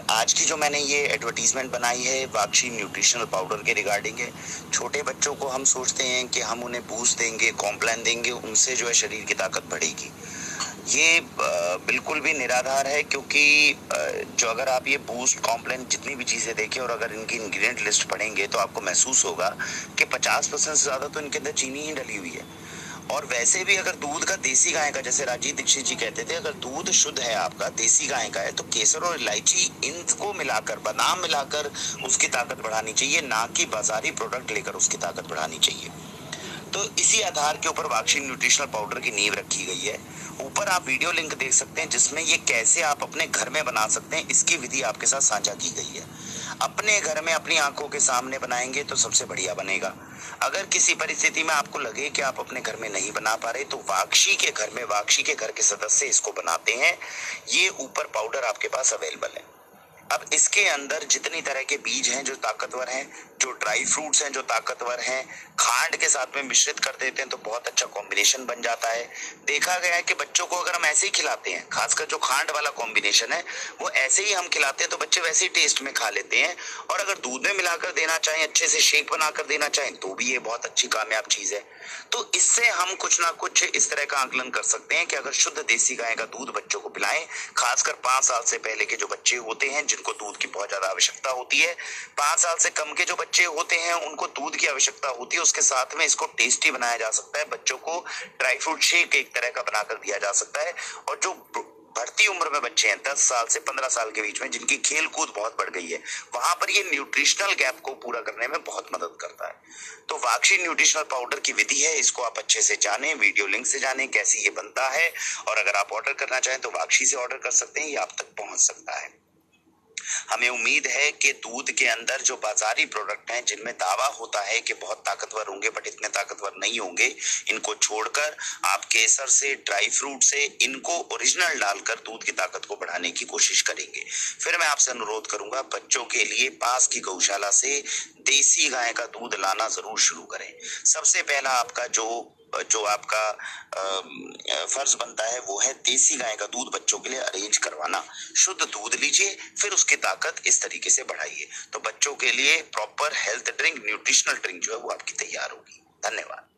आज की जो मैंने ये एडवर्टीजमेंट बनाई है वाक्षी न्यूट्रिशनल पाउडर के रिगार्डिंग है, छोटे बच्चों को हम सोचते हैं कि हम उन्हें बूस्ट देंगे कॉम्प्लान देंगे, उनसे जो है शरीर की ताकत बढ़ेगी। ये बिल्कुल भी निराधार है क्योंकि जो अगर आप ये बूस्ट कॉम्प्लेन जितनी भी चीज़ें देखें और अगर इनकी इंग्रेडिएंट लिस्ट पढ़ेंगे तो आपको महसूस होगा कि 50 परसेंट से ज़्यादा तो इनके अंदर चीनी ही डली हुई है। और वैसे भी अगर दूध का देसी गाय का, जैसे राजीव दीक्षित जी कहते थे, अगर दूध शुद्ध है आपका, देसी गाय का है तो केसर और इलायची इनको मिलाकर, बादाम मिलाकर उसकी ताकत बढ़ानी चाहिए, ना कि बाजारी प्रोडक्ट लेकर उसकी ताकत बढ़ानी चाहिए। तो इसी आधार के ऊपर वाक्शी न्यूट्रिशनल पाउडर की नींव रखी गई है। ऊपर आप वीडियो लिंक देख सकते हैं, जिसमें ये कैसे आप अपने घर में बना सकते हैं, इसकी विधि आपके साथ साझा की गई है। अपने घर में अपनी आँखों के सामने बनाएँगे तो सबसे बढ़िया बनेगा। अगर किसी परिस्थिति में आपको लगे कि आप अपने घर में नहीं बना पा रहे तो वाक्षी के घर में, वाक्षी के घर के सदस्य इसको बनाते हैं। ये ऊपर पाउडर आपके पास अवेलेबल है। अब इसके अंदर जितनी तरह के बीज हैं जो ताकतवर हैं, जो ड्राई फ्रूट्स हैं, जो ताकतवर हैं, खांड के साथ में मिश्रित कर देते हैं तो बहुत अच्छा कॉम्बिनेशन बन जाता है। देखा गया है कि बच्चों को अगर हम ऐसे ही खिलाते हैं, खासकर जो खांड वाला कॉम्बिनेशन है, वो ऐसे ही हम खिलाते हैं तो बच्चे वैसे ही टेस्ट में खा लेते हैं। और अगर दूध में मिलाकर देना चाहें, अच्छे से शेक बनाकर देना चाहें तो भी ये बहुत अच्छी कामयाब चीज़ है। तो इससे हम कुछ ना कुछ इस तरह का आंकलन कर सकते हैं कि अगर शुद्ध देसी गाय का दूध बच्चों को पिलाएँ, खासकर पाँच साल से पहले के जो बच्चे होते हैं जिनको दूध की बहुत ज़्यादा आवश्यकता होती है। पाँच साल से कम के जो बच्चे होते हैं, उनको दूध की आवश्यकता होती है। उसके साथ में इसको टेस्टी बनाया जा सकता है। बच्चों को ड्राई फ्रूट शेक एक तरह का बनाकर दिया जा सकता है। और जो बढ़ती उम्र में बच्चे हैं, दस साल से पंद्रह साल के बीच में, जिनकी खेल कूद बहुत बढ़ गई है, वहाँ पर ये न्यूट्रिशनल गैप को पूरा करने में बहुत मदद करता है। तो वाक्षी न्यूट्रिशनल पाउडर की विधि है, इसको आप अच्छे से जानें वीडियो लिंक से जानें कैसे ये बनता है। और अगर आप ऑर्डर करना चाहें तो वाक्षी से ऑर्डर कर सकते हैं, ये आप तक पहुँच सकता है। हमें उम्मीद है कि दूध के अंदर जो बाजारी प्रोडक्ट हैं, जिनमें दावा होता है कि बहुत ताकतवर होंगे बट इतने ताकतवर नहीं होंगे, इनको छोड़कर आप केसर से ड्राई फ्रूट से, इनको ओरिजिनल डालकर दूध की ताकत को बढ़ाने की कोशिश करेंगे। फिर मैं आपसे अनुरोध करूँगा, बच्चों के लिए पास की गौशाला से देसी गाय का दूध लाना ज़रूर शुरू करें। सबसे पहला आपका जो जो आपका फ़र्ज़ बनता है, वो है देसी गाय का दूध बच्चों के लिए अरेंज करवाना। शुद्ध दूध लीजिए, फिर उसकी ताकत इस तरीके से बढ़ाइए। तो बच्चों के लिए proper health drink nutritional drink जो है, वो आपकी तैयार होगी। धन्यवाद।